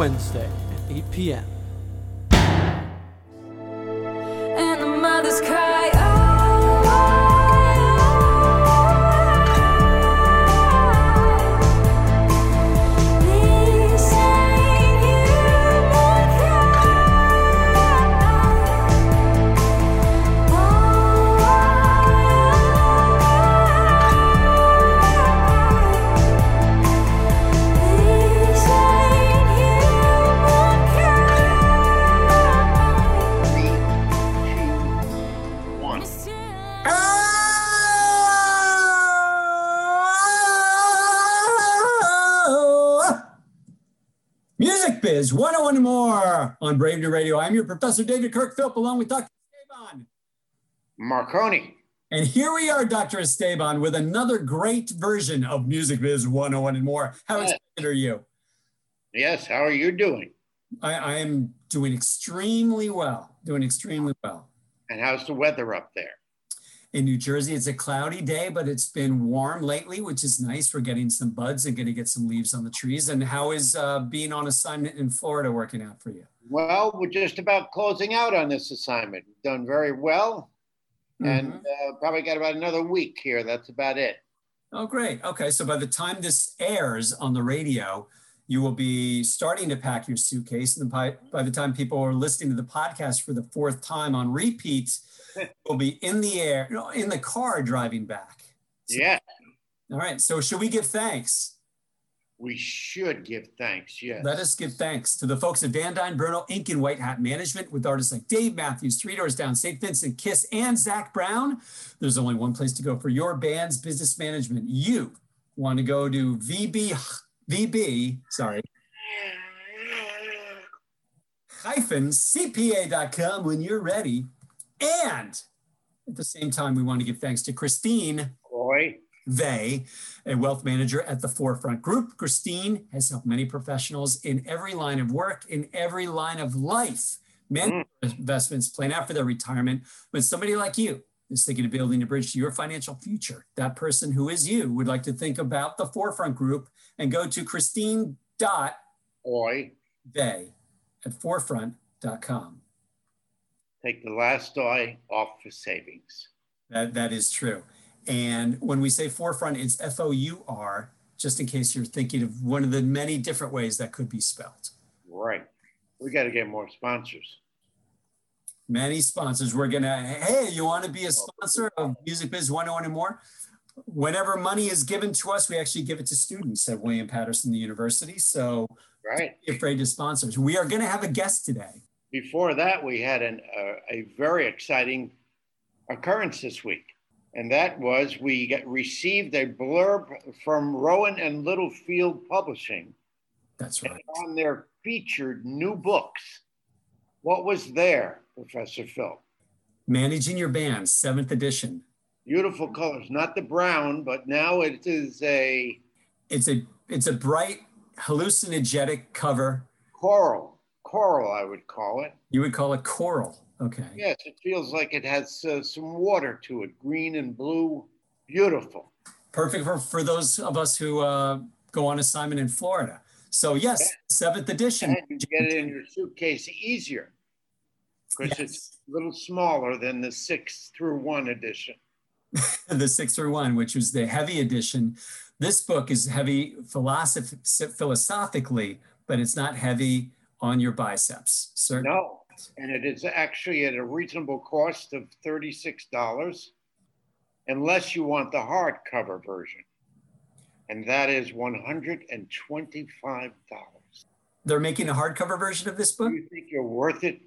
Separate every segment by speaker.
Speaker 1: Wednesday at 8 p.m.
Speaker 2: Biz 101 more on Brave New Radio. I'm your professor, David Kirk Philp, along with Dr. Esteban.
Speaker 3: Marcone.
Speaker 2: And here we are, Dr. Esteban, with another great version of Music Biz 101 and more. How
Speaker 3: Yeah.
Speaker 2: excited are you?
Speaker 3: Yes, how are you doing?
Speaker 2: I, I am doing extremely well, doing extremely well.
Speaker 3: And how's the weather up there?
Speaker 2: In New Jersey, it's a cloudy day, but it's been warm lately, which is nice. We're getting some buds and going to get some leaves on the trees. And how is uh, being on assignment in Florida working out for you?
Speaker 3: Well, we're just about closing out on this assignment. We've done very well. And
Speaker 2: Mhm.
Speaker 3: uh, probably got about another week here. That's about it.
Speaker 2: Oh, great. Okay. So by the time this airs on the radio, you will be starting to pack your suitcase. And by, by the time people are listening to the podcast for the fourth time on repeat, will be in the air, no, in the car driving back. So-
Speaker 3: Yeah,
Speaker 2: All right. So should we give thanks?
Speaker 3: we should give thanks. Yes.
Speaker 2: Let us give thanks to the folks at Van Dyne Bruno Inc. and White Hat Management with artists like Dave Matthews, Three Doors Down, St. Vincent, Kiss, and Zac Brown. There's only one place to go for your band's business management. You want to go to VB, VB, sorry, hyphen CPA.com when you're ready. And at the same time, we want to give thanks to Christine
Speaker 3: Boy,
Speaker 2: they, a wealth manager at the Forefront Group. Christine has helped many professionals in every line of work, in every line of life, many mm. investments plan out for their retirement. When somebody like you is thinking of building a bridge to your financial future, that person who is you would like to think about the Forefront Group and go to Christine dot they at forefront.com.
Speaker 3: take the last eye off for savings.
Speaker 2: That, that is true. And when we say forefront, it's F O U R, just in case you're thinking of one of the many different ways that could be spelled.
Speaker 3: Right. We got to get more sponsors.
Speaker 2: Many sponsors. We're going to, hey, you want to be a sponsor of Music Biz 101 and more? Whenever money is given to us, we actually give it to students at William Paterson University. So
Speaker 3: Right.
Speaker 2: be afraid to sponsors. We are going to have a guest today.
Speaker 3: Before that, we had an, uh, a very exciting occurrence this week. And that was we got, received a blurb from Rowman and Littlefield Publishing
Speaker 2: That's right.
Speaker 3: on their featured new books. What was there, Professor Philp?
Speaker 2: Managing Your Band, seventh edition.
Speaker 3: Beautiful colors, not the brown, but now it is a
Speaker 2: It's a it's a bright hallucinogenic cover.
Speaker 3: coral. Coral, I would call it.
Speaker 2: You would call it coral. Okay.
Speaker 3: Yes, it feels like it has uh, some water to it, green and blue. Beautiful.
Speaker 2: Perfect for, for those of us who uh, go on assignment in Florida. So yes, seventh edition.
Speaker 3: And you get it in your suitcase easier because
Speaker 2: Yes.
Speaker 3: it's a little smaller than the six through one edition.
Speaker 2: the six through one, which was the heavy edition. This book is heavy philosoph- philosophically, but it's not heavy on your biceps. Sir,
Speaker 3: No, and it is actually at a reasonable cost of $36, unless you want the hardcover version. And that is $125.
Speaker 2: they're making a hardcover version of this book.
Speaker 3: Do you think you're worth it?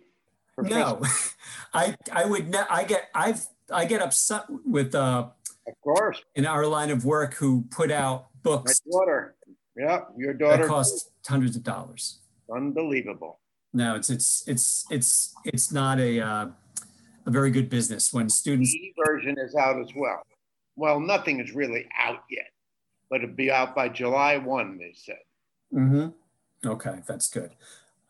Speaker 2: No, I I would ne- I get I've I get upset with uh
Speaker 3: Of course.
Speaker 2: in our line of work who put out books.
Speaker 3: My daughter. Yeah, your daughter.
Speaker 2: that cost hundreds of dollars.
Speaker 3: Unbelievable.
Speaker 2: No, it's it's it's it's it's not a uh, a very good business when
Speaker 3: The
Speaker 2: students.
Speaker 3: e version is out as well. Well, nothing is really out yet, but it'll be out by July 1, they said.
Speaker 2: Mm-hmm. Okay, that's good.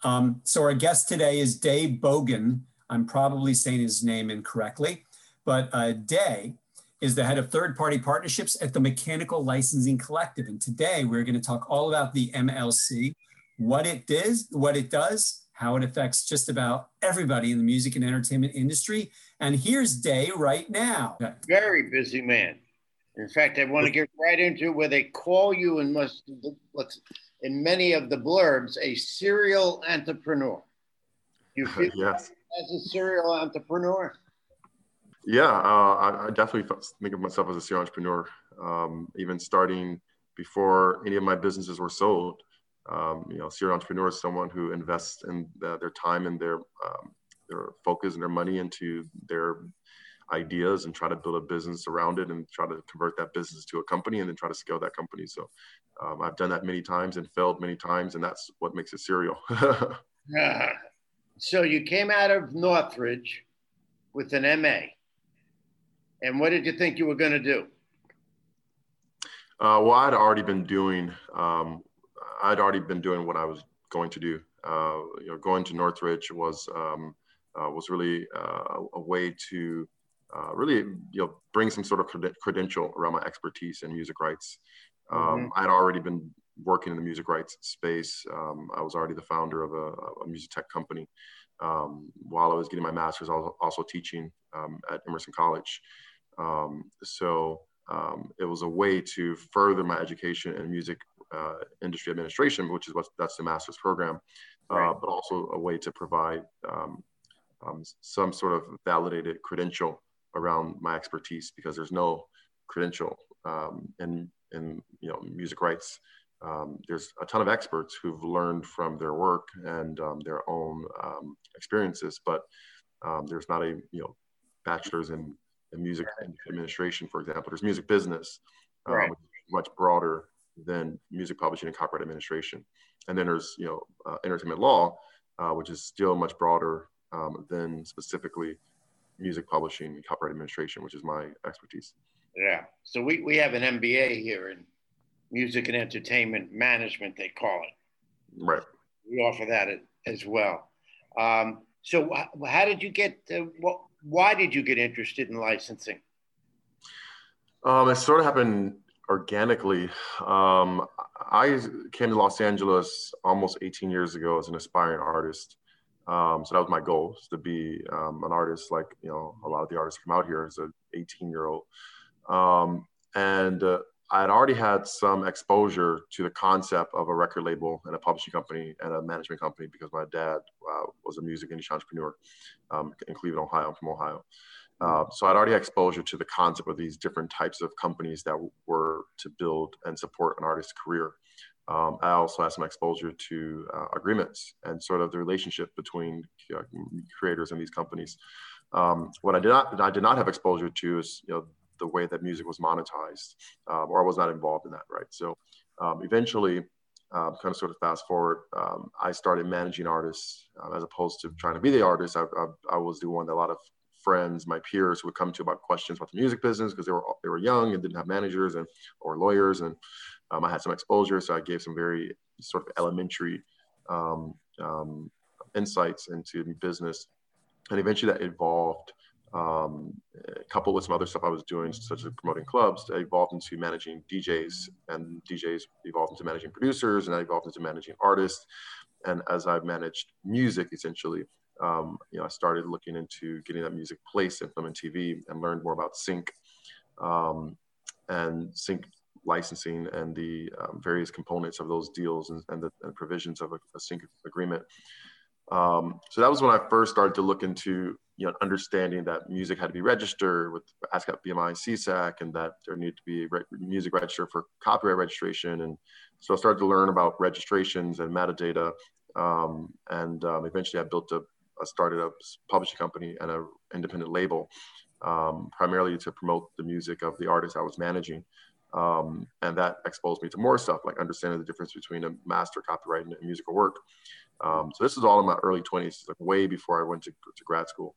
Speaker 2: Um, so our guest today is Dave Bogan. I'm probably saying his name incorrectly, but uh, Dae is the head of third-party partnerships at the Mechanical Licensing Collective. And today we're going to talk all about the MLC, what it does, what it does, how it affects just about everybody in the music and entertainment industry. And here's Dae right now.
Speaker 3: Very busy man. In fact, I want to get right into where they call you and must, what's in many of the blurbs, a serial entrepreneur. You feel
Speaker 4: yes.
Speaker 3: as a serial entrepreneur?
Speaker 4: Yeah, uh, I, I definitely think of myself as a serial entrepreneur. Um, even starting before any of my businesses were sold, um, you know, serial entrepreneur is someone who invests in the, their time and their um, their focus and their money into their ideas and try to build a business around it and try to convert that business to a company and then try to scale that company. So um, I've done that many times and failed many times, and that's what makes it serial.
Speaker 3: Ah. So you came out of Northridge with an MA. And what did you think you were going to do?
Speaker 4: Uh, well, I'd already been doing, um, I'd already been doing what I was going to do. Uh, you know, going to Northridge was um, uh, was really uh, a way to uh, really you know bring some sort of creden- credential around my expertise in music rights. Um, I'd already been working in the music rights space. Um, I was already the founder of a, a music tech company. Um, while I was getting my master's, I was also teaching um, at Emerson College. Um, so um, it was a way to further my education in music uh, industry administration, which is what that's the master's program, uh,
Speaker 3: Right.
Speaker 4: but also a way to provide um, um, some sort of validated credential around my expertise because there's no credential um, in in you know music rights. Um, there's a ton of experts who've learned from their work and um, their own um, experiences, but um, there's not a you know bachelor's in, in music administration, for example. There's music business, um,
Speaker 3: Right.
Speaker 4: much broader than music publishing and copyright administration. And then there's you know uh, entertainment law, uh, which is still much broader um, than specifically music publishing and copyright administration, which is my expertise.
Speaker 3: Yeah. So we, we have an MBA here in music and entertainment management, they call it.
Speaker 4: Right.
Speaker 3: We offer that as well. Um, so how did you get, uh, why did you get interested in licensing?
Speaker 4: Um, it sort of happened organically. Um, I came to Los Angeles almost 18 years ago as an aspiring artist. Um, so that was my goal, is to be um, an artist like you know a lot of the artists come out here as an 18 year old. Um, and uh, I had already had some exposure to the concept of a record label and a publishing company and a management company because my dad uh, was a music industry entrepreneur um, in Cleveland, Ohio. I'm from Ohio. Uh, so I'd already had exposure to the concept of these different types of companies that were to build and support an artist's career. Um, I also had some exposure to uh, agreements and sort of the relationship between uh, creators and these companies. Um, what I did not I did not have exposure to is you know the way that music was monetized, um, or I was not involved in that. Right. So um, eventually, um, kind of sort of fast forward, um, I started managing artists uh, as opposed to trying to be the artist. I, I, I was the one that a lot of friends, my peers would come to about questions about the music business because they were they were young and didn't have managers and or lawyers, and um, I had some exposure, so I gave some very sort of elementary um, um, insights into business, and eventually that evolved. Um, coupled with some other stuff I was doing, such as promoting clubs, that evolved into managing DJs, and DJs evolved into managing producers, and I evolved into managing artists. And as I've managed music, essentially, um, you know, I started looking into getting that music placed in film and TV and learned more about sync um, and sync licensing and the um, various components of those deals and, and the and provisions of a, a sync agreement. Um, so that was when I first started to look into, you know, understanding that music had to be registered with ASCAP, BMI, SESAC, and that there needed to be re- music registered for copyright registration. And so I started to learn about registrations and metadata Um, and um, eventually I built a, started a publishing company and an independent label, um, primarily to promote the music of the artists I was managing. Um, and that exposed me to more stuff like understanding the difference between a master copyright and a musical work. Um, so this is all in my early 20s, like way before I went to, to grad school.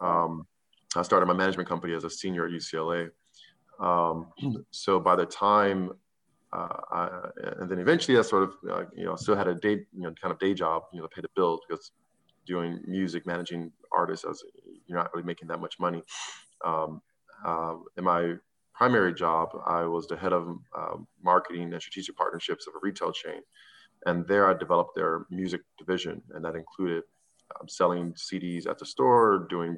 Speaker 4: Um, I started my management company as a senior at UCLA. Um, so by the time, uh, I, and then eventually I sort of, uh, you know, still had a day, you know, kind of day job, you know, to pay the bills because doing music, managing artists, as you're not really making that much money. Um, uh, in my primary job, I was the head of uh, marketing and strategic partnerships of a retail chain. And there I developed their music division, and that included um, selling CDs at the store, doing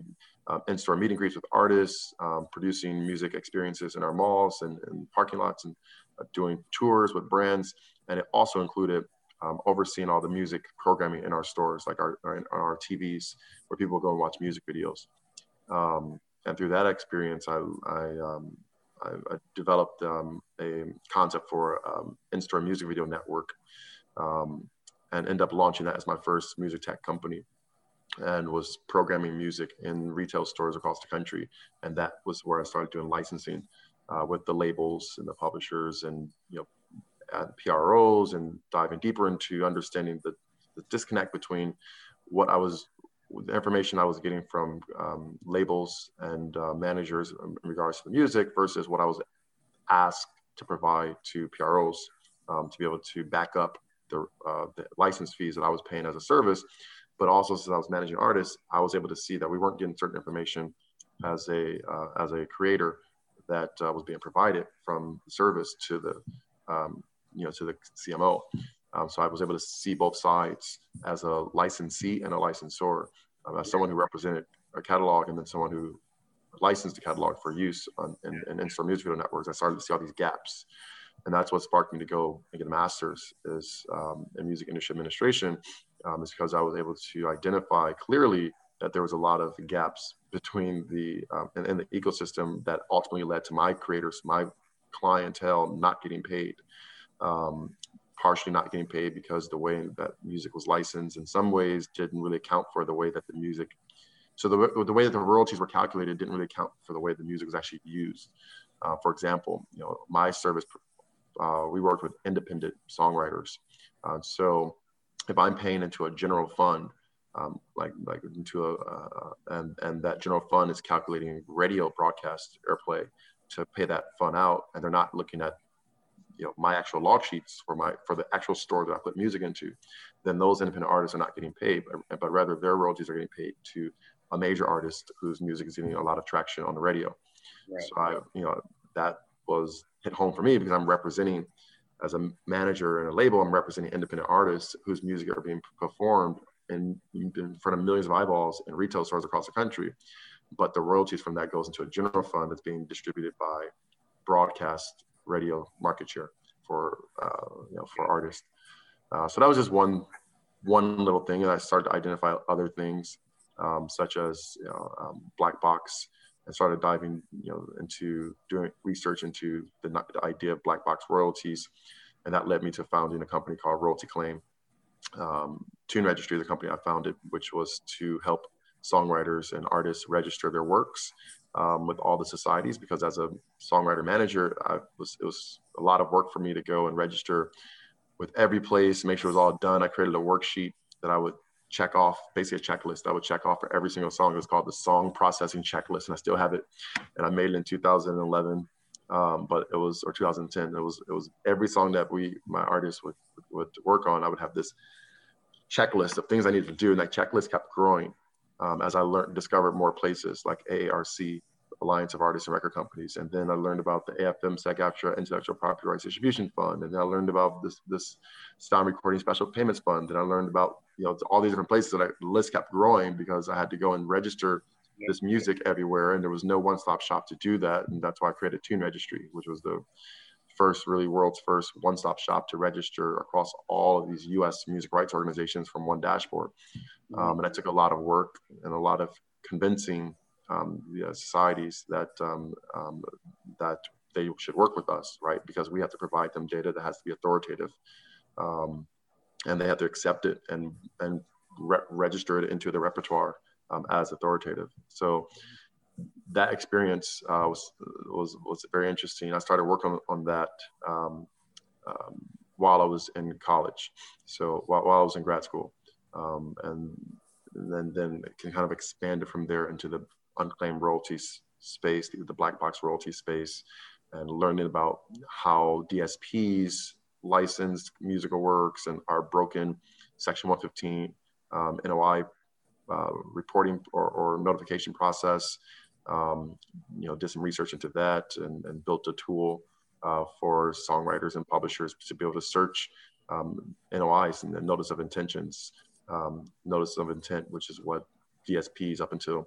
Speaker 4: um, in-store meeting greets with artists, um, producing music experiences in our malls and, and parking lots, and uh, doing tours with brands. And it also included um, overseeing all the music programming in our stores, like our, our, our TVs, where people go and watch music videos. Um, and through that experience, I, I, um, I, I developed um, a concept for um, in-store music video network, um, and ended up launching that as my first music tech company, and was programming music in retail stores across the country. And that was where I started doing licensing uh, with the labels and the publishers, and you know, and PROs, and diving deeper into understanding the, the disconnect between what I was the information I was getting from um, labels and uh, managers in regards to the music versus what I was asked to provide to PROs um, to be able to back up the, uh, the, license fees that I was paying as a service. But also, since I was managing artists, I was able to see that we weren't getting certain information as a uh, as a creator that uh, was being provided from the service to the um, you know to the CMO. Um, so I was able to see both sides as a licensee and a licensor, um, as someone who represented a catalog and then someone who licensed the catalog for use on, in, in in-store music video networks. I started to see all these gaps. And that's what sparked me to go and get a master's is um, in music industry administration. Um, is because I was able to identify clearly that there was a lot of gaps between the um, in, in the ecosystem that ultimately led to my creators, my clientele not getting paid. Um, partially not getting paid because the way that music was licensed in some ways didn't really account for the way that the music so the, the way that the royalties were calculated didn't really account for the way the music was actually used. Uh, for example you know my service uh, we worked with independent songwriters. Uh, so if i'm paying into a general fund um, like like into a and and that general fund is calculating radio broadcast airplay to pay that fund out and they're not looking at you know my actual log sheets for my for the actual store that I put music into, then those independent artists are not getting paid, but, but rather their royalties are getting paid to a major artist whose music is getting a lot of traction on the radio. Right. So I, you know, that was hit home for me because I'm representing as a manager and a label, I'm representing independent artists whose music are being performed in, in front of millions of eyeballs in retail stores across the country. But the royalties from that goes into a general fund that's being distributed by broadcast radio market share for uh, you know for artists. Uh, so that was just one one little thing, and I started to identify other things um, such as you know, um, black box, and started diving you know into doing research into the, the, idea of black box royalties, and that led me to founding a company called Royalty Claim. Um, Tune Registry, the company I founded, which was to help songwriters and artists register their works um, with all the societies because as a songwriter manager, was it was a lot of work for me to go and register with every place, make sure it was all done. I created a worksheet that I would check off, basically a checklist I would check off for every single song. It was called the Song Processing Checklist, and I still have it. And I made it in 2011, um, but it was or 2010. It was it was every song that we my artists would would work on. I would have this checklist of things I needed to do, and that checklist kept growing um, as I learned, discovered more places like AARC, Alliance of Artists and Record Companies. And then I learned about the AFM SAG-AFTRA Intellectual Property Rights Distribution Fund. And then I learned about this, this Sound Recording Special Payments Fund. And I learned about, you know, all these different places that I, the list kept growing because I had to go and register this music everywhere. And there was no one-stop shop to do that. And that's why I created Tune Registry, which was the first, really world's first one-stop shop to register across all of these U.S. music rights organizations from one dashboard. Um, and that took a lot of work and a lot of convincing um, the societies that um, um, that they should work with us, right? Because we have to provide them data that has to be authoritative. Um, and they have to accept it and and re- register it into the repertoire um, as authoritative. So that experience uh, was was was very interesting. I started working on, on that um, um, while I was in college, so while, while I was in grad school, um, and then then it can kind of expand it from there into the unclaimed royalties space, the, the black box royalty space, and learning about how DSPs licensed musical works and are broken Section 115 um, NOI uh, reporting or, or, notification process. Um, you know, did some research into that and, and built a tool uh, for songwriters and publishers to be able to search um, NOIs and the notice of intentions, um, notice of intent, which is what DSPs up until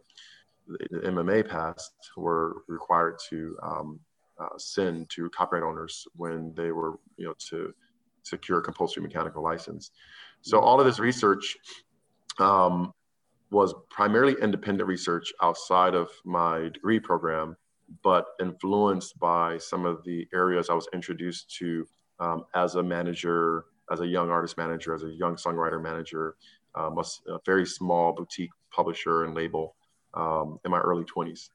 Speaker 4: the MMA passed were required to um, uh, send to copyright owners when they were, you know, to secure compulsory mechanical license. So all of this research um, was primarily independent research outside of my degree program, but influenced by some of the areas I was introduced to um, as a manager, as a young artist manager, as a young songwriter manager, um, a, a, very small boutique publisher and label um, in my early 20s.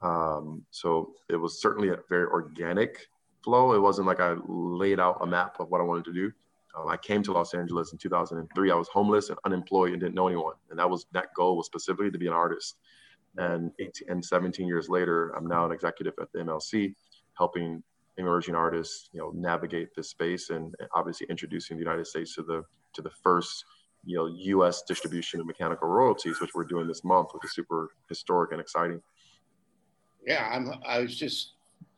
Speaker 4: Um, so it was certainly a very organic flow. It wasn't like I laid out a map of what I wanted to do. Um, I came to Los Angeles in 2003. I was homeless and unemployed and didn't know anyone. And that was that goal was specifically to be an artist. And 18 and 17 years later, I'm now an executive at the MLC, helping emerging artists, you know, navigate this space and obviously introducing the United States to the to the first, you know, U.S. distribution of mechanical royalties, which we're doing this month, which is super historic and exciting.
Speaker 3: Yeah, I'm. I was just.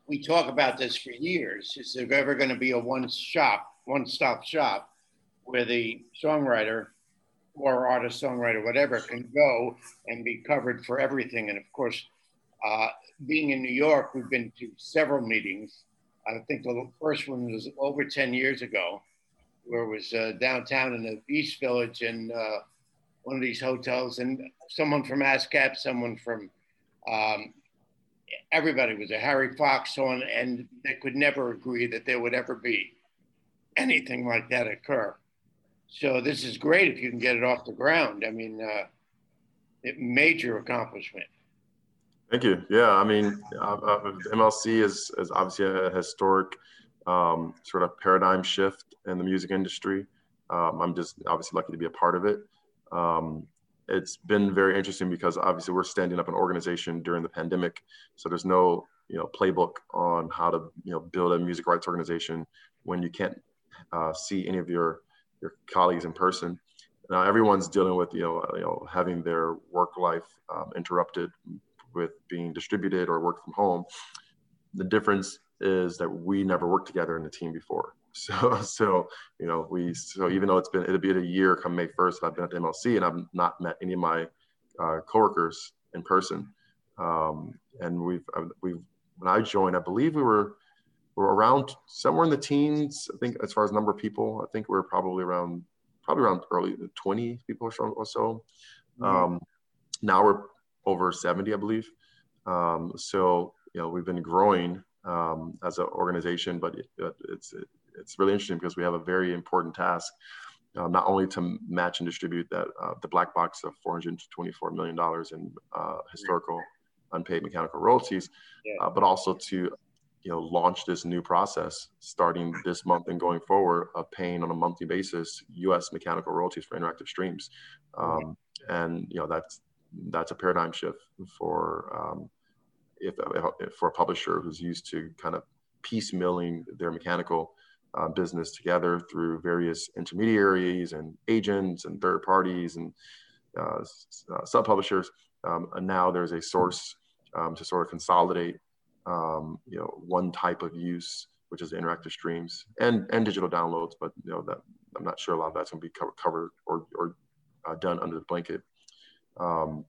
Speaker 3: We talk about this for years. Is there ever going to be a one shop one-stop shop where the songwriter or artist, songwriter, whatever, can go and be covered for everything. And of course, uh, being in New York, we've been to several meetings. I think the first one was over 10 years ago, where it was uh, downtown in the East Village in uh, one of these hotels, and someone from ASCAP, someone from um, everybody was a Harry Fox on, and they could never agree that there would ever be anything like that occur. So this is great if you can get it off the ground. I mean, uh, it, major accomplishment.
Speaker 4: Thank you. Yeah, I mean, MLC is, is obviously a historic um, sort of paradigm shift in the music industry. Um, I'm just obviously lucky to be a part of it. Um, it's been very interesting because obviously we're standing up an organization during the pandemic, so there's no you know playbook on how to you know build a music rights organization when you can't uh, see any of your your colleagues in person. Now everyone's dealing with you know you know having their work life um, interrupted with being distributed or work from home. The difference is that we never worked together in a team before. So so you know we so even though it's been it'll be a year come May first I've been at the MLC and I've not met any of my uh, coworkers in person. Um, and we've uh, we've when I joined I believe we were we're around somewhere in the teens. I think as far as number of people, I think we're probably around probably around early 20 people or so. Mm-hmm. Um, now we're over 70, I believe. Um, so you know we've been growing um, as an organization, but it, it's it, it's really interesting because we have a very important task. Uh, not only to match and distribute that uh, the black box of 424 million dollars in uh, historical unpaid mechanical royalties, yeah. Uh, but also to you know launch this new process starting this month and going forward of paying on a monthly basis U.S. mechanical royalties for interactive streams, um, and you know that's that's a paradigm shift for um, if, if, for a publisher who's used to kind of piecemealing their mechanical uh, business together through various intermediaries and agents and third parties and uh, uh, sub publishers. Um, and now there's a source um, to sort of consolidate um, you know, one type of use, which is interactive streams and, and digital downloads, but you know, that I'm not sure a lot of that's gonna be covered, covered or, or uh, done under the blanket. Um,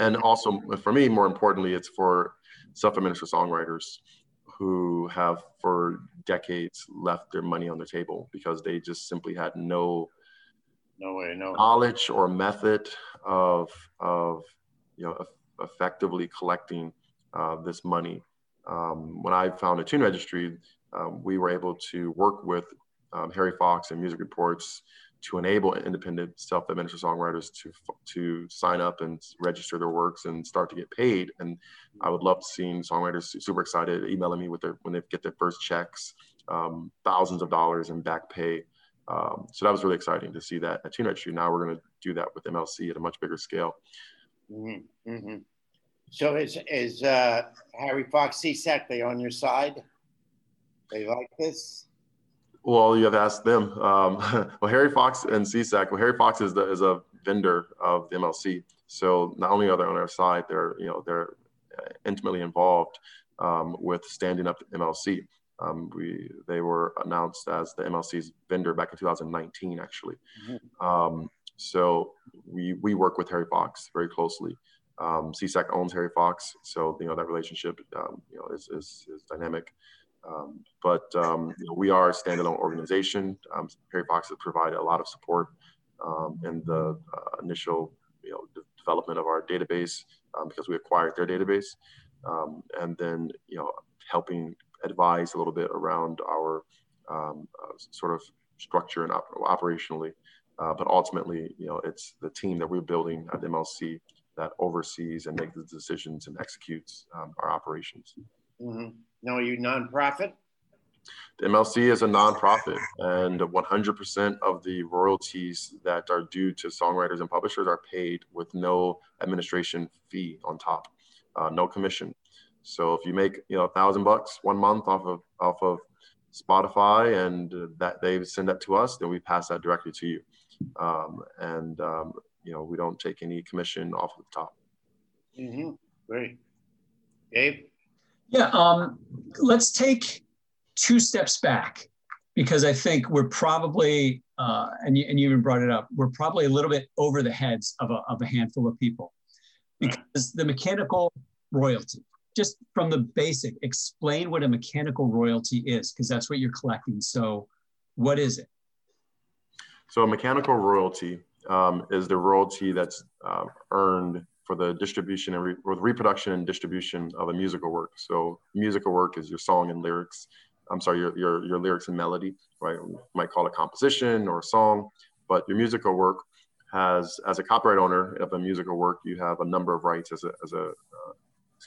Speaker 4: and also for me, more importantly, it's for self-administered songwriters who have for decades left their money on the table because they just simply had no
Speaker 3: no way no
Speaker 4: knowledge or method of of you know effectively collecting uh, this money. Um, when I founded Tune Registry, um, we were able to work with um, Harry Fox and Music Reports to enable independent self-administered songwriters to to sign up and register their works and start to get paid. And I would love seeing songwriters super excited, emailing me with their when they get their first checks, um, thousands of dollars in back pay. Um, so that was really exciting to see that at Tune Registry. Now we're going to do that with MLC at a much bigger scale.
Speaker 3: Mm-hmm. Mm-hmm. So is is uh, Harry Fox SESAC they on your side? They like this?
Speaker 4: Well, you have asked them. Um, well, Harry Fox and SESAC. Well, Harry Fox is the is a vendor of the MLC. So not only are they on our side, they're you know they're intimately involved um, with standing up the MLC. Um, we they were announced as the MLC's vendor back in 2019, actually. Mm-hmm. Um, so we we work with Harry Fox very closely. Um, SESAC owns Harry Fox, so you know that relationship um, you know is, is, is dynamic. Um, but um, you know, we are a standalone organization. Um, Harry Fox has provided a lot of support um, in the uh, initial you know de- development of our database because we acquired their database, and then you know helping advise a little bit around our uh, sort of structure and op- operationally. Uh, but ultimately, you know, it's the team that we're building at MLC that oversees and makes the decisions and executes our operations.
Speaker 3: Mm-hmm. Now, are you nonprofit?
Speaker 4: The MLC is a nonprofit, and 100% of the royalties that are due to songwriters and publishers are paid with no administration fee on top, uh, no commission. So if you make you know a thousand bucks one month off of off of Spotify, and that they send that to us, then we pass that directly to you, um, and um, you know we don't take any commission off of the top.
Speaker 3: Mm-hmm. Great, Dave.
Speaker 2: Yeah, um, let's take two steps back because I think we're probably, uh, and, you, and you even brought it up, we're probably a little bit over the heads of a, of a handful of people because the mechanical royalty, just from the basic, explain what a mechanical royalty is because that's what you're collecting. So, what is it?
Speaker 4: So, a mechanical royalty um, is the royalty that's uh, earned for the distribution and re- or the reproduction and distribution of a musical work. So musical work is your song and lyrics. I'm sorry, your, your, your lyrics and melody, right? You might call it a composition or a song, but your musical work has, as a copyright owner of a musical work, you have a number of rights as a, as a uh,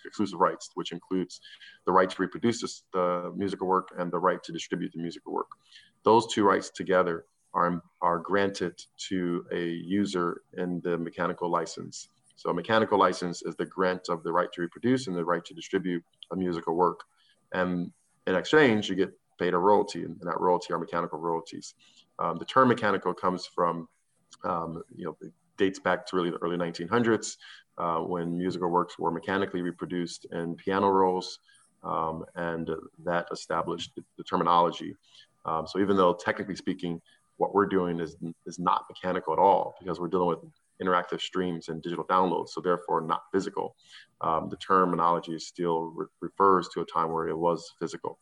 Speaker 4: exclusive rights, which includes the right to reproduce this, the musical work and the right to distribute the musical work. Those two rights together are, are granted to a user in the mechanical license. So a mechanical license is the grant of the right to reproduce and the right to distribute a musical work. And in exchange, you get paid a royalty, and that royalty are mechanical royalties. Um, the term mechanical comes from, um, you know, dates back to really the early 1900s uh, when musical works were mechanically reproduced in piano rolls, um, and that established the, the terminology. Um, so even though technically speaking, what we're doing is, is not mechanical at all because we're dealing with interactive streams and digital downloads, so therefore not physical. Um, the terminology still re- refers to a time where it was physical.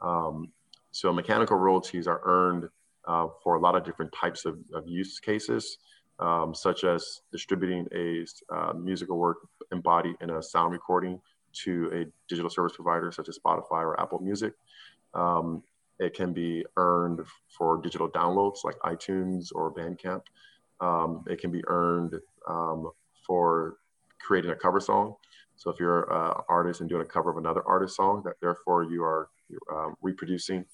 Speaker 4: Um, so mechanical royalties are earned uh, for a lot of different types of, of use cases, um, such as distributing a uh, musical work embodied in a sound recording to a digital service provider such as Spotify or Apple Music. Um, it can be earned for digital downloads like iTunes or Bandcamp. Um, it can be earned um, for creating a cover song. So if you're an artist and doing a cover of another artist song, that therefore you are um, reproducing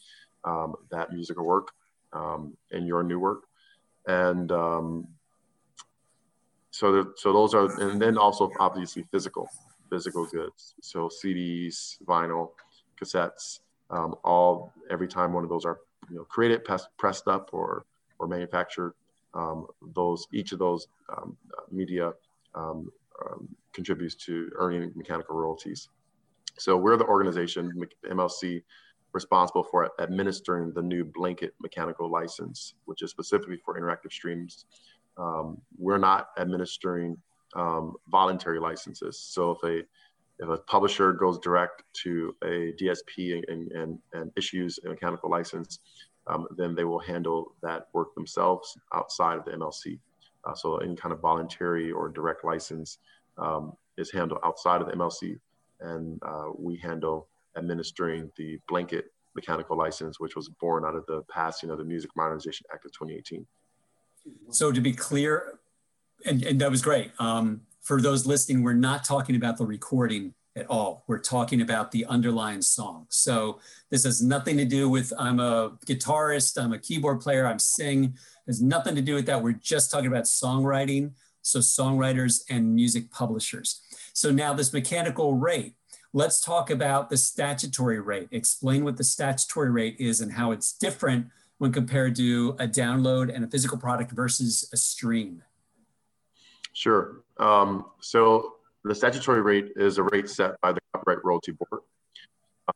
Speaker 4: um, that musical work um, in your new work. And um, so, there, so those are, and then also obviously physical, physical goods. So CDs, vinyl, cassettes, all every time one of those are you know created, pressed, pressed up, or or manufactured, um, those each of those um, media um, um, contributes to earning mechanical royalties. So we're the organization, MLC, responsible for administering the new blanket mechanical license, which is specifically for interactive streams. Um, we're not administering um, voluntary licenses. So if a if a publisher goes direct to a DSP and, and, and issues a mechanical license, um, then they will handle that work themselves outside of the MLC. Uh, so any kind of voluntary or direct license um, is handled outside of the MLC, and uh, we handle administering the blanket mechanical license, which was born out of the passing of the Music Modernization Act of 2018.
Speaker 2: So to be clear, and, and that was great. Um, for those listening, we're not talking about the recording at all. We're talking about the underlying song. So this has nothing to do with I'm a guitarist, I'm a keyboard player, I'm sing. Has nothing to do with that. We're just talking about songwriting. So songwriters and music publishers. So now this mechanical rate. Let's talk about the statutory rate. Explain what the statutory rate is and how it's different when compared to a download and a physical product versus a stream.
Speaker 4: Sure. Um, so the statutory rate is a rate set by the Copyright Royalty Board,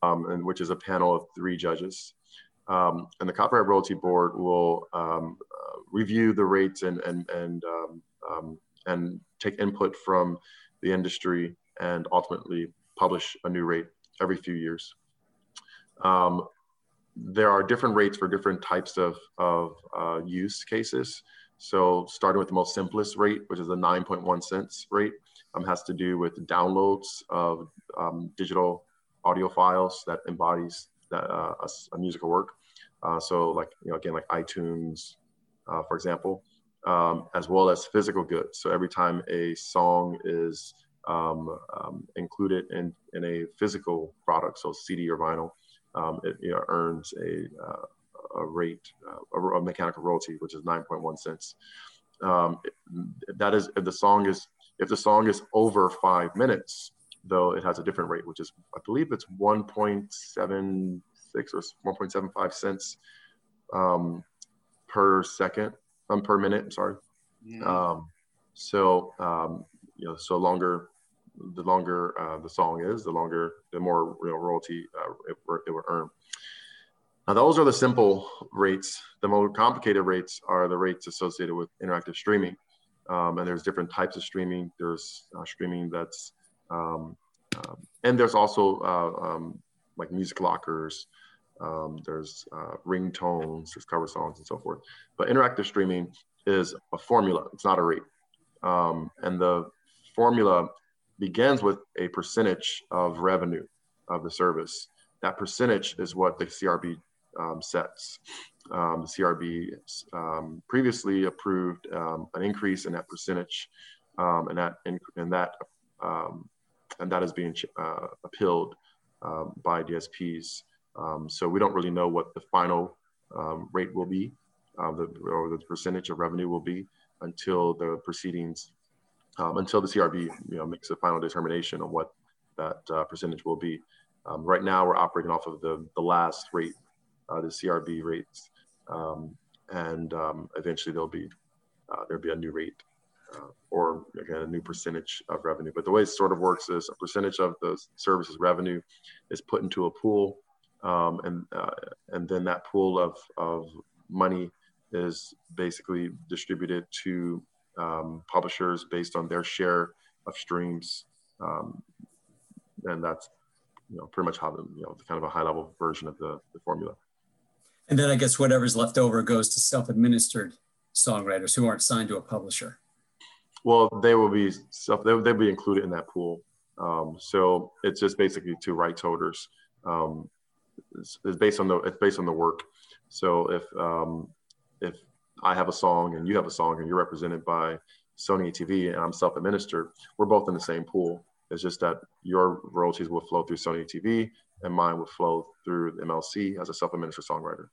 Speaker 4: um, and which is a panel of three judges. Um, and the Copyright Royalty Board will um, uh, review the rates and and and um, um, and take input from the industry and ultimately publish a new rate every few years. There are different rates for different types of, of uh, use cases. So starting with the most simplest rate, which is a 9.1 cents rate, um, has to do with downloads of um, digital audio files that embodies that, uh, a, a, musical work. Uh, so like, you know, again, like iTunes, uh, for example, um, as well as physical goods. So every time a song is um, um, included in, in a physical product, so CD or vinyl, um, it you know, earns a, uh, a rate, uh, a, a, mechanical royalty, which is 9.1 cents. Um, that is if the song is if the song is over five minutes, though it has a different rate, which is I believe it's 1.76 or 1.75 cents um, per second, um, per minute. I'm sorry. Yeah. Um, so um, you know, so longer the longer uh, the song is, the longer, the more you know, royalty uh, it, it will earn. Now, those are the simple rates. The more complicated rates are the rates associated with interactive streaming. Um, and there's different types of streaming. There's uh, streaming that's, um, um, and there's also uh, um, like music lockers. Um, there's uh, ringtones, there's cover songs, and so forth. But interactive streaming is a formula. It's not a rate. Um, and the formula begins with a percentage of revenue of the service. That percentage is what the CRB um, sets. Um, the CRB um, previously approved um, an increase in that percentage, um, and that and that and that is being uh, appealed by DSPs. so we don't really know what the final rate will be, uh, the, or the percentage of revenue will be until the proceedings until the CRB you know makes a final determination on what that uh, percentage will be. Um, right now, we're operating off of the the last rate, uh, the CRB rates, um, and um, eventually there'll be uh, there'll be a new rate. Uh, or again, a new percentage of revenue. But the way it sort of works is a percentage of the services revenue is put into a pool, um, and uh, and then that pool of of money is basically distributed to um, publishers based on their share of streams. Um, and that's you know pretty much how the you know kind of a high level version of the, the formula.
Speaker 2: And then I guess whatever's left over goes to self-administered songwriters who aren't signed to a publisher.
Speaker 4: Well, they will be self they'll, they'll be included in that pool. Um, so it's just basically to rights holders. Um, it's, it's, based on the it's based on the work. So if um, if I have a song and you have a song and you're represented by Sony/ATV and I'm self-administered, we're both in the same pool. It's just that your royalties will flow through Sony/ATV and mine will flow through the MLC as a self-administered songwriter.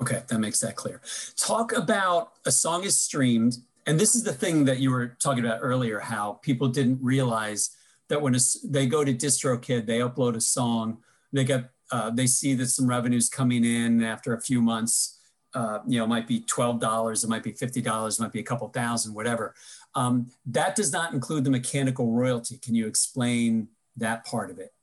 Speaker 2: Okay, that makes that clear. Talk about a song is streamed, and this is the thing that you were talking about earlier, how people didn't realize that when a, they go to DistroKid, they upload a song, they get uh, they see that some revenues coming in after a few months uh, you know, might be $12, it might be $50, it might be a couple thousand, whatever. Um, that does not include the mechanical royalty. Can you explain that part of it?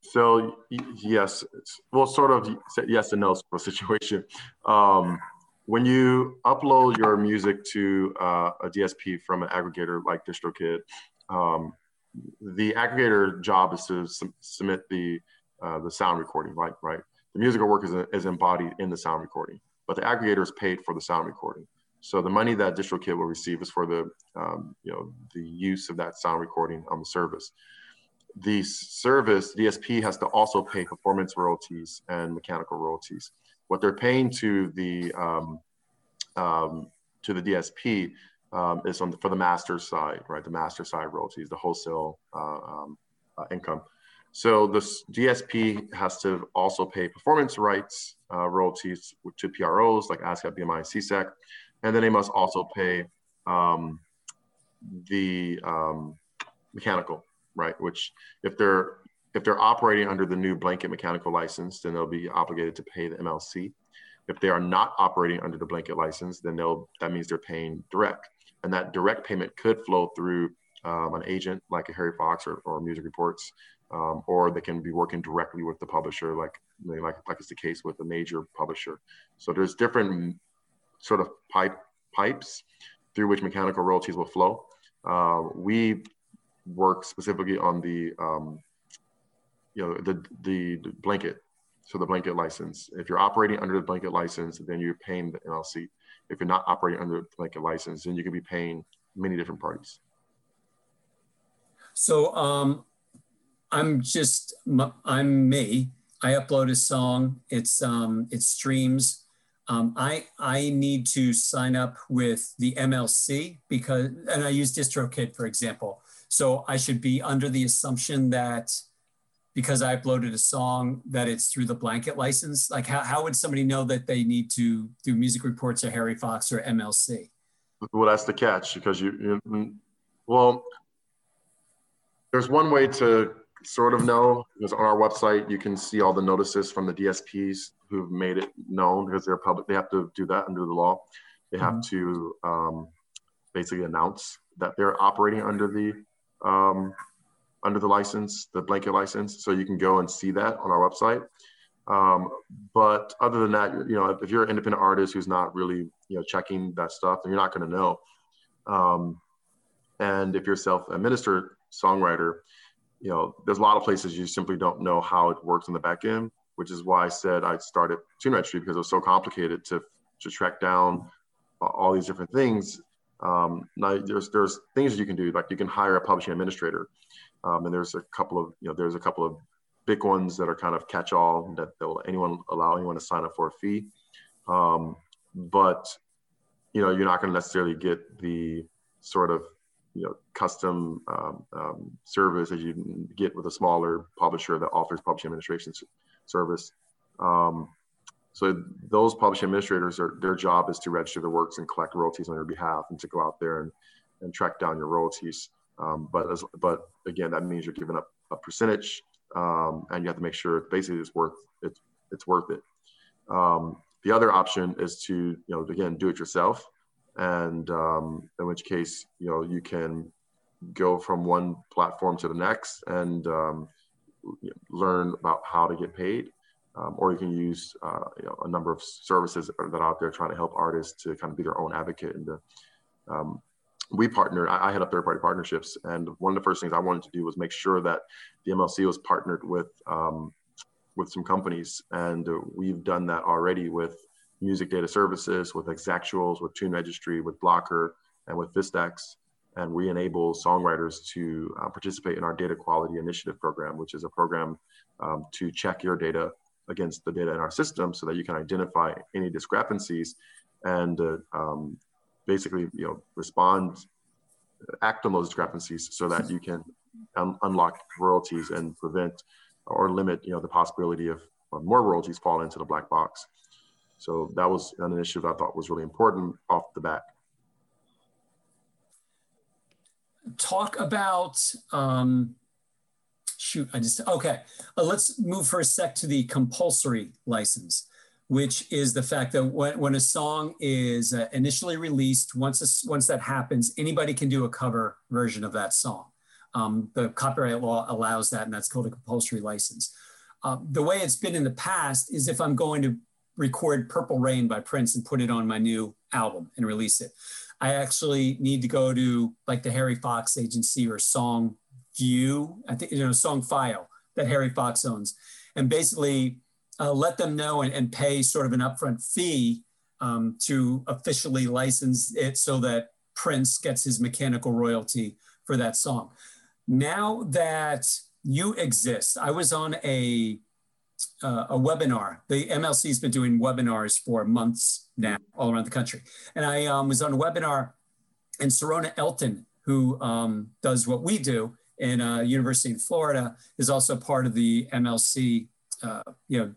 Speaker 4: So yes, well, sort of yes and no sort of situation. Um, when you upload your music to uh, a DSP from an aggregator like DistroKid, um, the aggregator job is to submit the uh, the sound recording, right? Right the musical work is, is embodied in the sound recording, but the aggregator is paid for the sound recording. So the money that DistroKid will receive is for the, um, you know, the use of that sound recording on the service. The service DSP has to also pay performance royalties and mechanical royalties. What they're paying to the um, um, to the DSP um, is on the, for the master side, right? The master side royalties, the wholesale uh, um, uh, income. So the DSP has to also pay performance rights uh, royalties to PROs like ASCAP, BMI, and SESAC, and then they must also pay um, the um, mechanical, right? Which if they're if they're operating under the new blanket mechanical license, then they'll be obligated to pay the MLC. If they are not operating under the blanket license, then they'll that means they're paying direct, and that direct payment could flow through um, an agent like a Harry Fox or, or Music Reports, um, or they can be working directly with the publisher, like like like is the case with a major publisher. So there's different sort of pipe pipes through which mechanical royalties will flow. Uh, we work specifically on the um, you know the, the blanket so the blanket license if you're operating under the blanket license then you're paying the mlc if you're not operating under the blanket license then you could be paying many different parties
Speaker 2: So um, I'm just i'm me. I upload a song. It's um, it streams. Um, I I need to sign up with the MLC because and I use DistroKid for example. So I should be under the assumption that because I uploaded a song that it's through the blanket license. Like how, how would somebody know that they need to do music reports or Harry Fox or MLC?
Speaker 4: well that's the catch because you, you well there's one way to sort of know because on our website you can see all the notices from the dsps who've made it known because they're public they have to do that under the law they have to um, basically announce that they're operating under the um, under the license the blanket license so you can go and see that on our website. Um, but other than that you know if you're an independent artist who's not really you know checking that stuff then you're not going to know. Um, and if you're a self-administered songwriter you know there's a lot of places you simply don't know how it works in the back end which is why i said i started tune registry because it was so complicated to to track down all these different things um, now there's there's things you can do like you can hire a publishing administrator. Um, and there's a couple of you know there's a couple of big ones that are kind of catch-all that they'll anyone allow anyone to sign up for a fee. Um, but you know you're not going to necessarily get the sort of you know custom um, um, service as you get with a smaller publisher that offers publishing administration service. Um, so those publishing administrators are their job is to register the works and collect royalties on your behalf and to go out there and, and track down your royalties. Um, but as, but again that means you're giving up a percentage um, and you have to make sure basically it's worth it's it's worth it. Um, the other option is to you know again do it yourself. And um, in which case you know you can go from one platform to the next and um, learn about how to get paid um, or you can use uh, you know, a number of services that are out there trying to help artists to kind of be their own advocate and to, um, we partnered I, I had up third party partnerships and one of the first things i wanted to do was make sure that the mlc was partnered with um, with some companies. And uh, we've done that already with music data services with exactuals with tune registry with Blokur and with Vistex. And we enable songwriters to uh, participate in our data quality initiative program which is a program um, to check your data against the data in our system so that you can identify any discrepancies and uh, um, basically you know respond act on those discrepancies so that you can un- unlock royalties and prevent or limit you know the possibility of, more royalties falling into the black box. So that was an initiative i thought was really important off the bat.
Speaker 2: Talk about um, shoot i just okay. Uh, let's move for a sec to the compulsory license which is the fact that when, when a song is uh, initially released once a, once that happens anybody can do a cover version of that song. Um, the copyright law allows that and that's called a compulsory license. Uh, the way it's been in the past is if i'm going to record purple rain by prince and put it on my new album and release it I actually need to go to like the Harry Fox agency or Song View, I think, you know, Song File that Harry Fox owns, and basically uh, let them know and, and, pay sort of an upfront fee um, to officially license it so that Prince gets his mechanical royalty for that song. Now that you exist. I was on a uh, a webinar. The MLC has been doing webinars for months now, all around the country. And I um, was on a webinar, and Serona Elton, who um, does what we do in uh, University in Florida, is also part of the MLC. Uh, you know,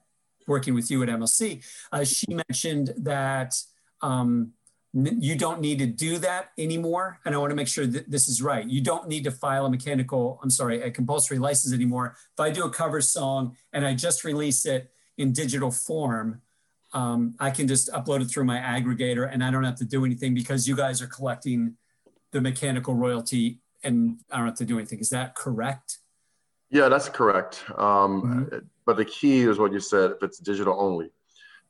Speaker 2: working with you at MLC. Uh, she mentioned that um, you don't need to do that anymore. And I want to make sure that this is right. You don't need to file a mechanical, I'm sorry, a compulsory license anymore. If I do a cover song and I just release it in digital form, um, I can just upload it through my aggregator and I don't have to do anything because you guys are collecting the mechanical royalty and I don't have to do anything. Is that correct?
Speaker 4: Yeah, that's correct. Um, mm-hmm. But the key is what you said, if it's digital only.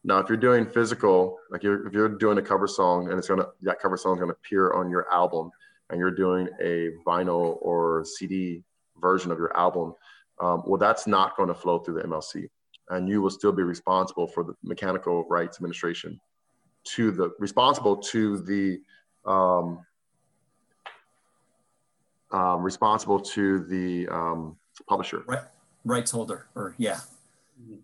Speaker 4: Now, if you're doing physical, like you're, if you're doing a cover song and it's gonna that cover song is gonna appear on your album, and you're doing a vinyl or CD version of your album, um, well, that's not going to flow through the MLC, and you will still be responsible for the mechanical rights administration, to the responsible to the um, um, responsible to the um, publisher.
Speaker 2: Right. Rights holder, or yeah.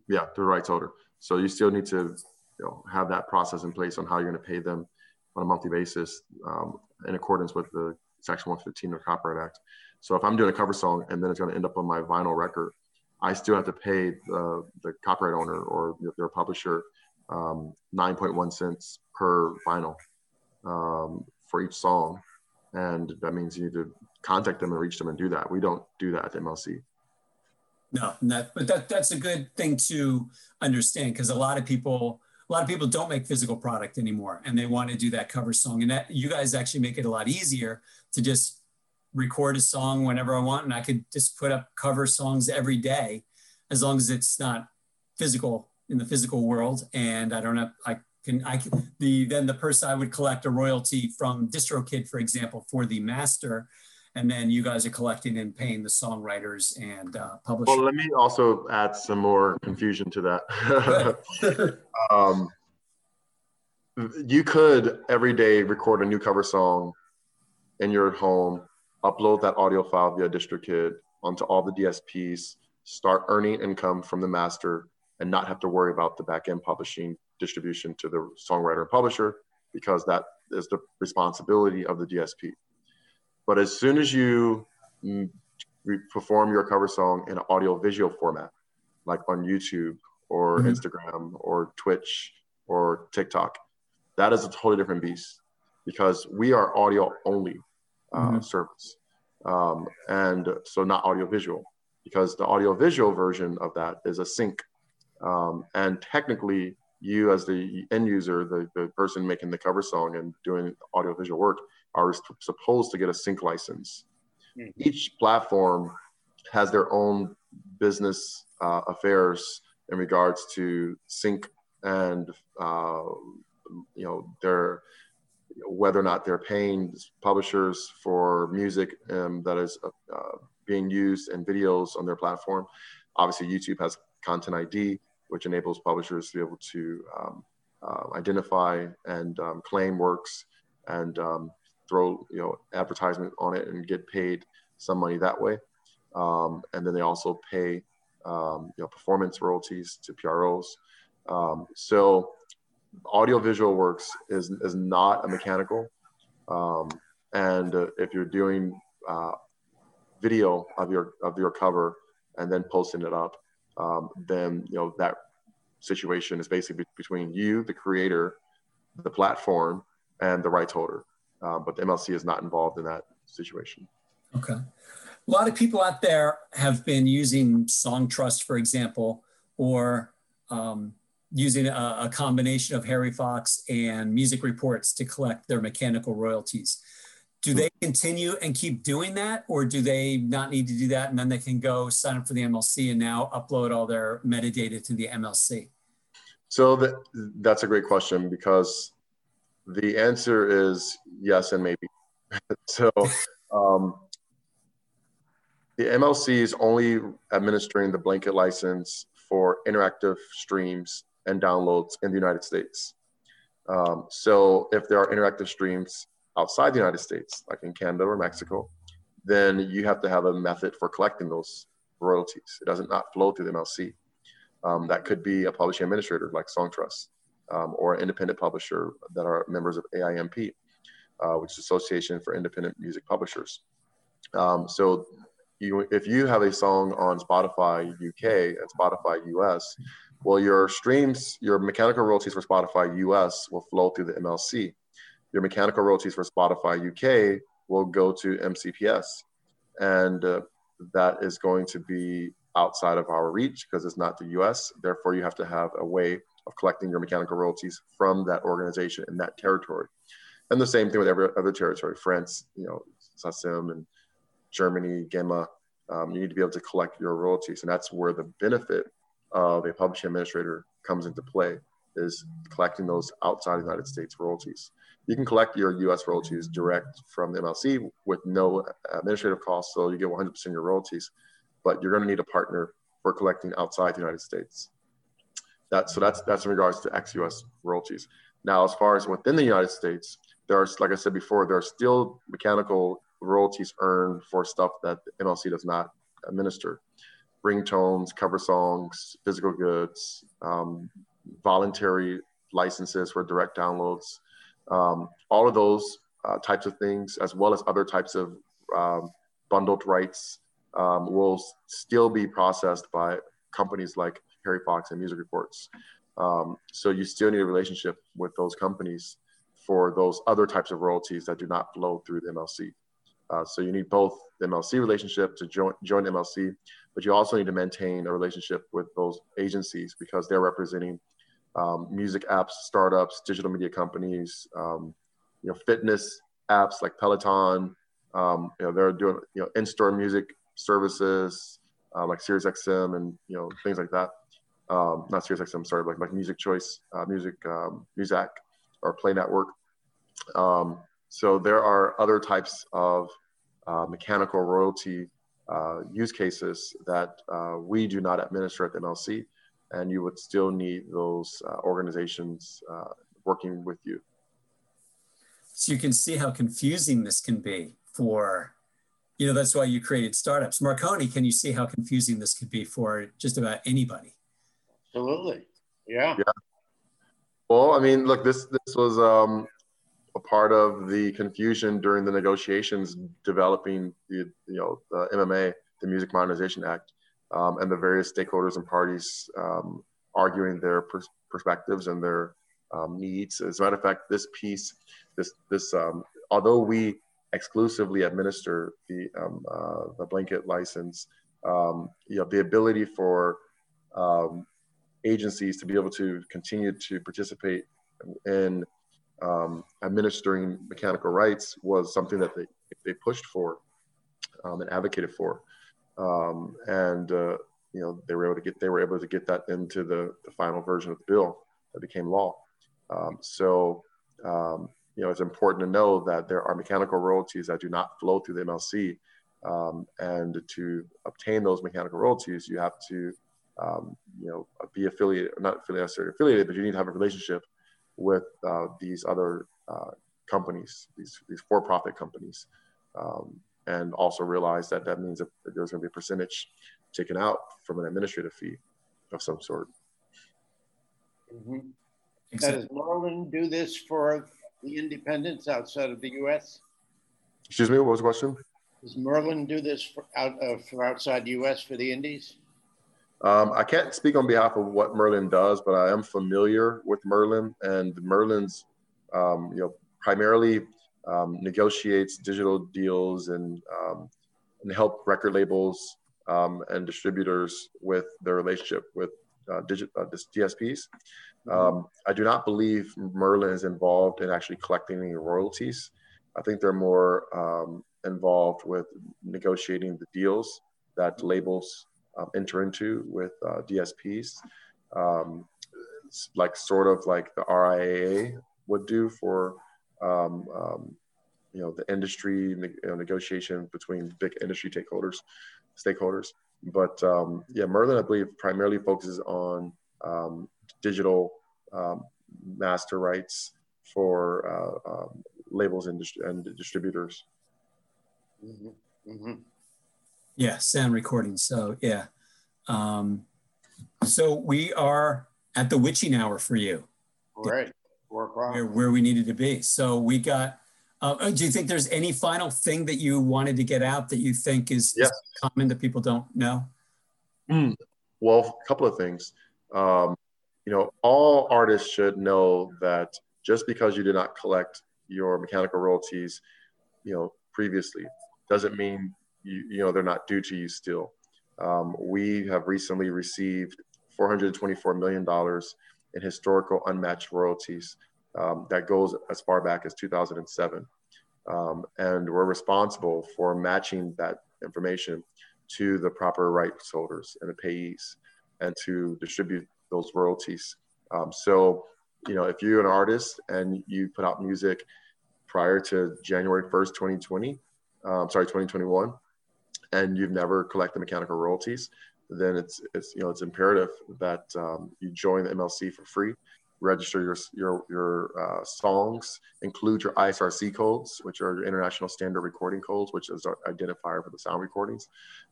Speaker 4: Yeah, the rights holder. So you still need to you know, have that process in place on how you're going to pay them on a monthly basis um, in accordance with the Section 115 of the Copyright Act. So if I'm doing a cover song and then it's going to end up on my vinyl record, I still have to pay the, the copyright owner or their publisher um, 9.1 cents per vinyl um, for each song. And that means you need to contact them and reach them and do that. We don't do that at MLC.
Speaker 2: No, that, but that that's a good thing to understand because a lot of people a lot of people don't make physical product anymore and they want to do that cover song and that you guys actually make it a lot easier to just record a song whenever I want and I could just put up cover songs every day as long as it's not physical in the physical world and I don't have I can I can the then the person I would collect a royalty from DistroKid for example for the master and then you guys are collecting and paying the songwriters and uh, publishers.
Speaker 4: Well, let me also add some more confusion to that. um, you could every day record a new cover song in your home, upload that audio file via DistroKid onto all the DSPs, start earning income from the master, and not have to worry about the back end publishing distribution to the songwriter and publisher because that is the responsibility of the DSP. But as soon as you mm, perform your cover song in an audio visual format, like on YouTube or mm-hmm. Instagram or Twitch or TikTok, that is a totally different beast because we are audio only uh, mm-hmm. service. Um, and so not audio visual because the audio visual version of that is a sync. Um, and technically, you as the end user, the, the person making the cover song and doing audio visual work, are supposed to get a sync license. Mm-hmm. Each platform has their own business uh, affairs in regards to sync and uh, you know their whether or not they're paying publishers for music um, that is uh, uh being used in videos on their platform. Obviously, YouTube has Content ID, which enables publishers to be able to um, uh, identify and um, claim works and um, throw you know advertisement on it and get paid some money that way. Um, and then they also pay um, you know performance royalties to PROs. Um, so audiovisual works is is not a mechanical. Um, and uh, if you're doing uh, video of your of your cover and then posting it up, um, then you know that situation is basically between you, the creator, the platform, and the rights holder uh, but the MLC is not involved in that situation.
Speaker 2: Okay. A lot of people out there have been using Songtrust, for example, or um, using a, a, combination of Harry Fox and music reports to collect their mechanical royalties. Do they continue and keep doing that, or do they not need to do that and then they can go sign up for the MLC and now upload all their metadata to the MLC?
Speaker 4: So that, that's a great question because the answer is yes and maybe. so um, the MLC is only administering the blanket license for interactive streams and downloads in the United States. Um, so if there are interactive streams outside the United States, like in Canada or Mexico, then you have to have a method for collecting those royalties. It doesn't not flow through the MLC. Um, that could be a publishing administrator like Songtrust um, or an independent publisher that are members of AIMP, uh, which is Association for Independent Music Publishers. Um, so you, if you have a song on Spotify UK and Spotify US, well, your streams, your mechanical royalties for Spotify US will flow through the MLC. Your mechanical royalties for Spotify UK will go to MCPS. And uh, that is going to be outside of our reach because it's not the US. Therefore, you have to have a way of collecting your mechanical royalties from that organization in that territory. And the same thing with every other territory, France, you know, SACEM and Germany, GEMA. Um, you need to be able to collect your royalties. And that's where the benefit of a publishing administrator comes into play is collecting those outside the United States royalties. You can collect your US royalties direct from the MLC with no administrative costs, so you get 100% of your royalties, but you're going to need a partner for collecting outside the United States. That, so that's, that's in regards to ex-US royalties. Now, as far as within the United States, there's, like I said before, there are still mechanical royalties earned for stuff that the MLC does not administer. Ringtones, cover songs, physical goods, um, voluntary licenses for direct downloads, um, all of those uh, types of things, as well as other types of um, bundled rights, um, will still be processed by companies like Harry Fox and Music Reports. Um, so you still need a relationship with those companies for those other types of royalties that do not flow through the MLC. Uh, so you need both the MLC relationship to join, join MLC, but you also need to maintain a relationship with those agencies because they're representing um, music apps, startups, digital media companies, um, you know, fitness apps like Peloton. Um, you know, they're doing you know in-store music services uh, like SiriusXM and you know things like that. Um, not SiriusXM, I'm sorry, like like Music Choice, uh, Music um, Muzak, or Play Network. Um, so there are other types of uh, mechanical royalty uh, use cases that uh, we do not administer at the MLC and you would still need those uh, organizations uh, working with you.
Speaker 2: So you can see how confusing this can be for, you know, that's why you created startups. Marcone, can you see how confusing this could be for just about anybody?
Speaker 3: Absolutely. Yeah.
Speaker 4: Yeah. Well, I mean, look, this this was um, a part of the confusion during the negotiations developing the you know the MMA, the Music Modernization Act um, and the various stakeholders and parties um, arguing their pers- perspectives and their um, needs. As a matter of fact, this piece, this this um, although we exclusively administer the um, uh, the blanket license, um, you know, the ability for agencies to be able to continue to participate in administering mechanical rights was something that they they pushed for and advocated for um, and uh, you know they were able to get they were able to get that into the, the final version of the bill that became law. Um, so um, you know it's important to know that there are mechanical royalties that do not flow through the MLC, um, and to obtain those mechanical royalties, you have to um, you know be affiliated, not affiliated, necessarily affiliated, but you need to have a relationship with uh, these other uh, companies, these these for-profit companies. Um, and also realize that that means that there's going to be a percentage taken out from an administrative fee of some sort.
Speaker 3: Mm-hmm. Now, does Merlin do this for the independents outside of the U.S.?
Speaker 4: Excuse me, what was the question?
Speaker 3: Does Merlin do this for, out, uh, for outside the U.S. for the indies?
Speaker 4: Um, I can't speak on behalf of what Merlin does, but I am familiar with Merlin, and Merlin's, um, you know, primarily um, negotiates digital deals and, um, and help record labels um, and distributors with their relationship with uh, digit, uh, DSPs. Um, I do not believe Merlin is involved in actually collecting any royalties. I think they're more involved with negotiating the deals that labels enter into with uh, DSPs, like sort of like the RIAA would do for um, um, you know the industry ne- you know, negotiation between big industry stakeholders stakeholders but um, yeah merlin i believe primarily focuses on um, digital um, master rights for uh, um, labels and, dist- and distributors
Speaker 3: mm-hmm. Mm-hmm.
Speaker 2: Yeah, sound recording. So yeah. Um, so we are at the witching hour for you,
Speaker 3: o'clock.
Speaker 2: where, where we needed to be. So we got. Uh, oh, do you think there's any final thing that you wanted to get out that you think is, is common that people don't know?
Speaker 4: Well, a couple of things. Um, you know, all artists should know that just because you did not collect your mechanical royalties, you know, previously, doesn't mean you, you know they're not due to you still. Um, we have recently received 424 million dollars in historical unmatched royalties. Um, that goes as far back as 2007, um, and we're responsible for matching that information to the proper rights holders and the payees and to distribute those royalties. Um, so, you know, if you're an artist and you put out music prior to January 1st, 2020, um, sorry, 2021, and you've never collected mechanical royalties, then it's, it's you know, it's imperative that um, you join the MLC for free, register your, your, your uh, songs, include your ISRC codes, which are your international standard recording codes, which is our identifier for the sound recordings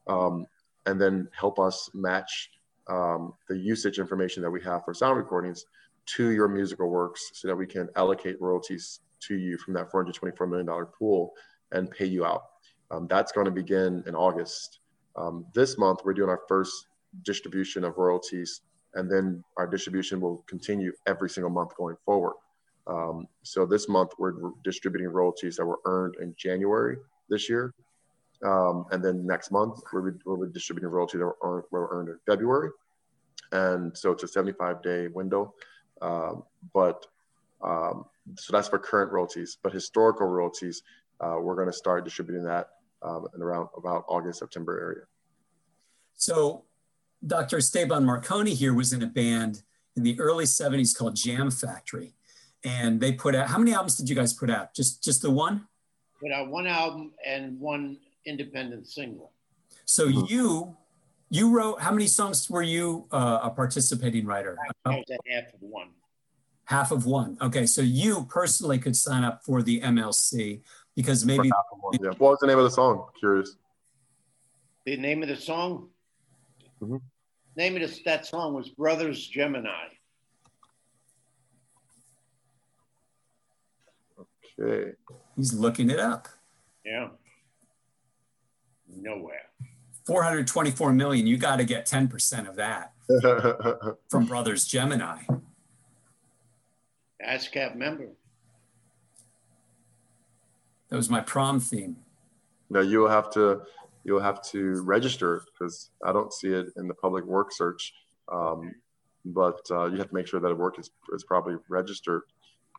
Speaker 4: um, and then help us match um, the usage information that we have for sound recordings to your musical works so that we can allocate royalties to you from that $424 million pool and pay you out. Um, that's going to begin in August. Um, this month, we're doing our first distribution of royalties, and then our distribution will continue every single month going forward. Um, so this month, we're distributing royalties that were earned in January this year um, and then next month, we'll be, we'll be distributing royalties that were earned, were earned in February. And so it's a 75 day window. Um, but um, so that's for current royalties. But historical royalties, uh, we're going to start distributing that um, in around about August, September area.
Speaker 2: So Dr. Esteban Marcone here was in a band in the early 70s called Jam Factory. And they put out, how many albums did you guys put out? Just just the one?
Speaker 3: Put out one album and one independent single.
Speaker 2: So you you wrote how many songs were you uh, a participating writer?
Speaker 3: I was at half of one.
Speaker 2: Half of one. Okay, so you personally could sign up for the MLC because maybe
Speaker 4: Yeah. What was the name of the song? Curious.
Speaker 3: The name of the song?
Speaker 4: Mhm.
Speaker 3: Name of this, that song was Brothers Gemini.
Speaker 4: Okay.
Speaker 2: he's looking it up.
Speaker 3: Yeah. Nowhere.
Speaker 2: 424 million. You got to get 10% of that from Brothers Gemini.
Speaker 3: ASCAP member.
Speaker 2: That was my prom theme.
Speaker 4: no, you'll have to you'll have to register because I don't see it in the public work search. Um, but uh, you have to make sure that a work is, is probably registered.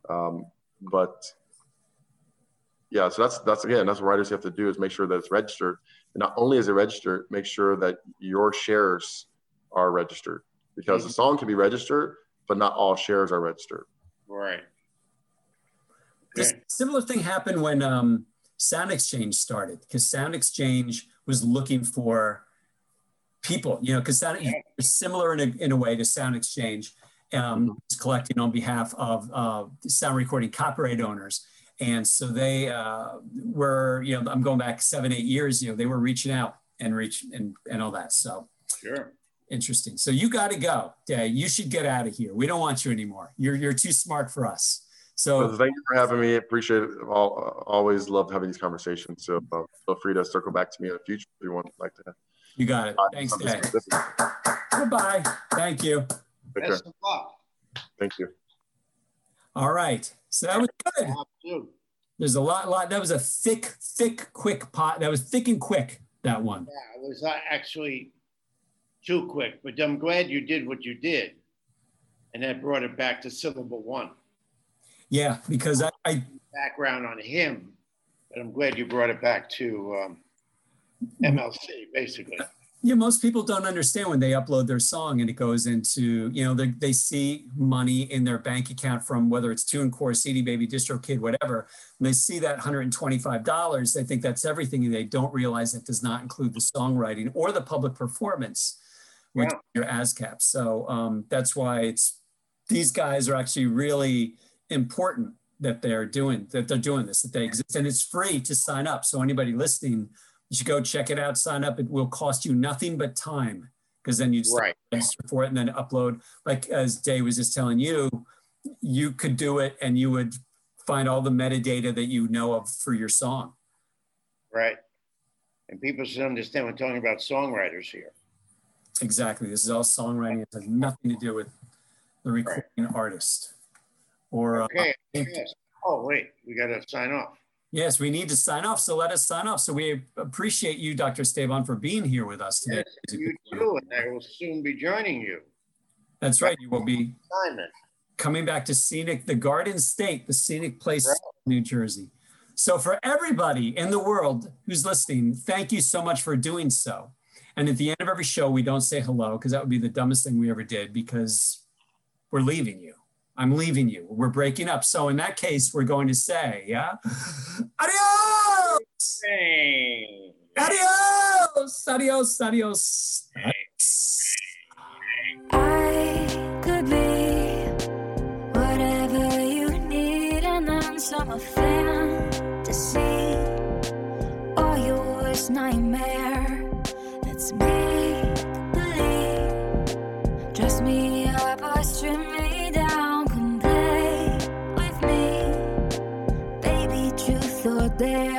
Speaker 4: Um, but yeah, so that's that's again that's what writers have to do is make sure that it's registered. And not only is it registered, make sure that your shares are registered because the song can be registered, but not all shares are registered.
Speaker 3: Right.
Speaker 2: Similar thing happened when um, Sound Exchange started because Sound Exchange was looking for people, you know, because Sound is similar in a, in a way to Sound Exchange. Um, it's collecting on behalf of uh, sound recording copyright owners. And so they uh, were, you know, I'm going back seven, eight years, you know, they were reaching out and reach and, and all that. So
Speaker 3: Sure.
Speaker 2: interesting. So you got to go. Yeah, you should get out of here. We don't want you anymore. You're, you're too smart for us.
Speaker 4: So
Speaker 2: So
Speaker 4: thank you for having me. Appreciate it. I'll, always love having these conversations. So uh, feel free to circle back to me in the future if you want like to.
Speaker 2: you got it. Thanks,
Speaker 4: something
Speaker 2: Dave. Goodbye. Thank you.
Speaker 4: Take.
Speaker 3: Best of luck.
Speaker 4: Thank you.
Speaker 2: All right. So that was good. There's a lot, lot. That was a thick, thick, quick pot. That was thick and quick. That one.
Speaker 3: Yeah, it was uh, actually too quick, but I'm glad you did what you did. And that brought it back to syllable one.
Speaker 2: Yeah, because I, I
Speaker 3: Background on him, but I'm glad you brought it back to um, MLC, basically.
Speaker 2: yeah, most people don't understand when they upload their song and it goes into, you know, they, they see money in their bank account from whether it's TuneCore, CD Baby, DistroKid, whatever. And they see that $125. They think that's everything. And they don't realize that does not include the songwriting or the public performance, which
Speaker 3: Yeah.
Speaker 2: your ASCAP. So um, that's why it's, these guys are actually really important that they're doing, that they're doing this, that they exist. And it's free to sign up. So anybody listening, You should go check it out, sign up. It will cost you nothing but time because then you just
Speaker 3: Right.
Speaker 2: register for it and then upload. Like as Dae was just telling you, you could do it and you would find all the metadata that you know of for your song.
Speaker 3: Right. And people should understand we're talking about songwriters here.
Speaker 2: Exactly. This is all songwriting. It has nothing to do with the recording artist. Or uh,
Speaker 3: Okay. Yes. Oh, wait, we got to sign off.
Speaker 2: yes, we need to sign off. So let us sign off. So we appreciate you, Dr. Esteban, for being here with us today.
Speaker 3: Yes, you too, and I will soon be joining you.
Speaker 2: That's right. You will be
Speaker 3: Simon.
Speaker 2: coming back to scenic, the Garden State, the scenic place,
Speaker 3: Right.
Speaker 2: New Jersey. So for everybody in the world who's listening, thank you so much for doing so. And at the end of every show, we don't say hello because that would be the dumbest thing we ever did because we're leaving you. I'm leaving you. We're breaking up. So in that case, we're going to say, yeah, adios,
Speaker 3: Hey.
Speaker 2: adios, adios, adios.
Speaker 5: I could be whatever you need, and then some fantasy or your worst nightmare. Truth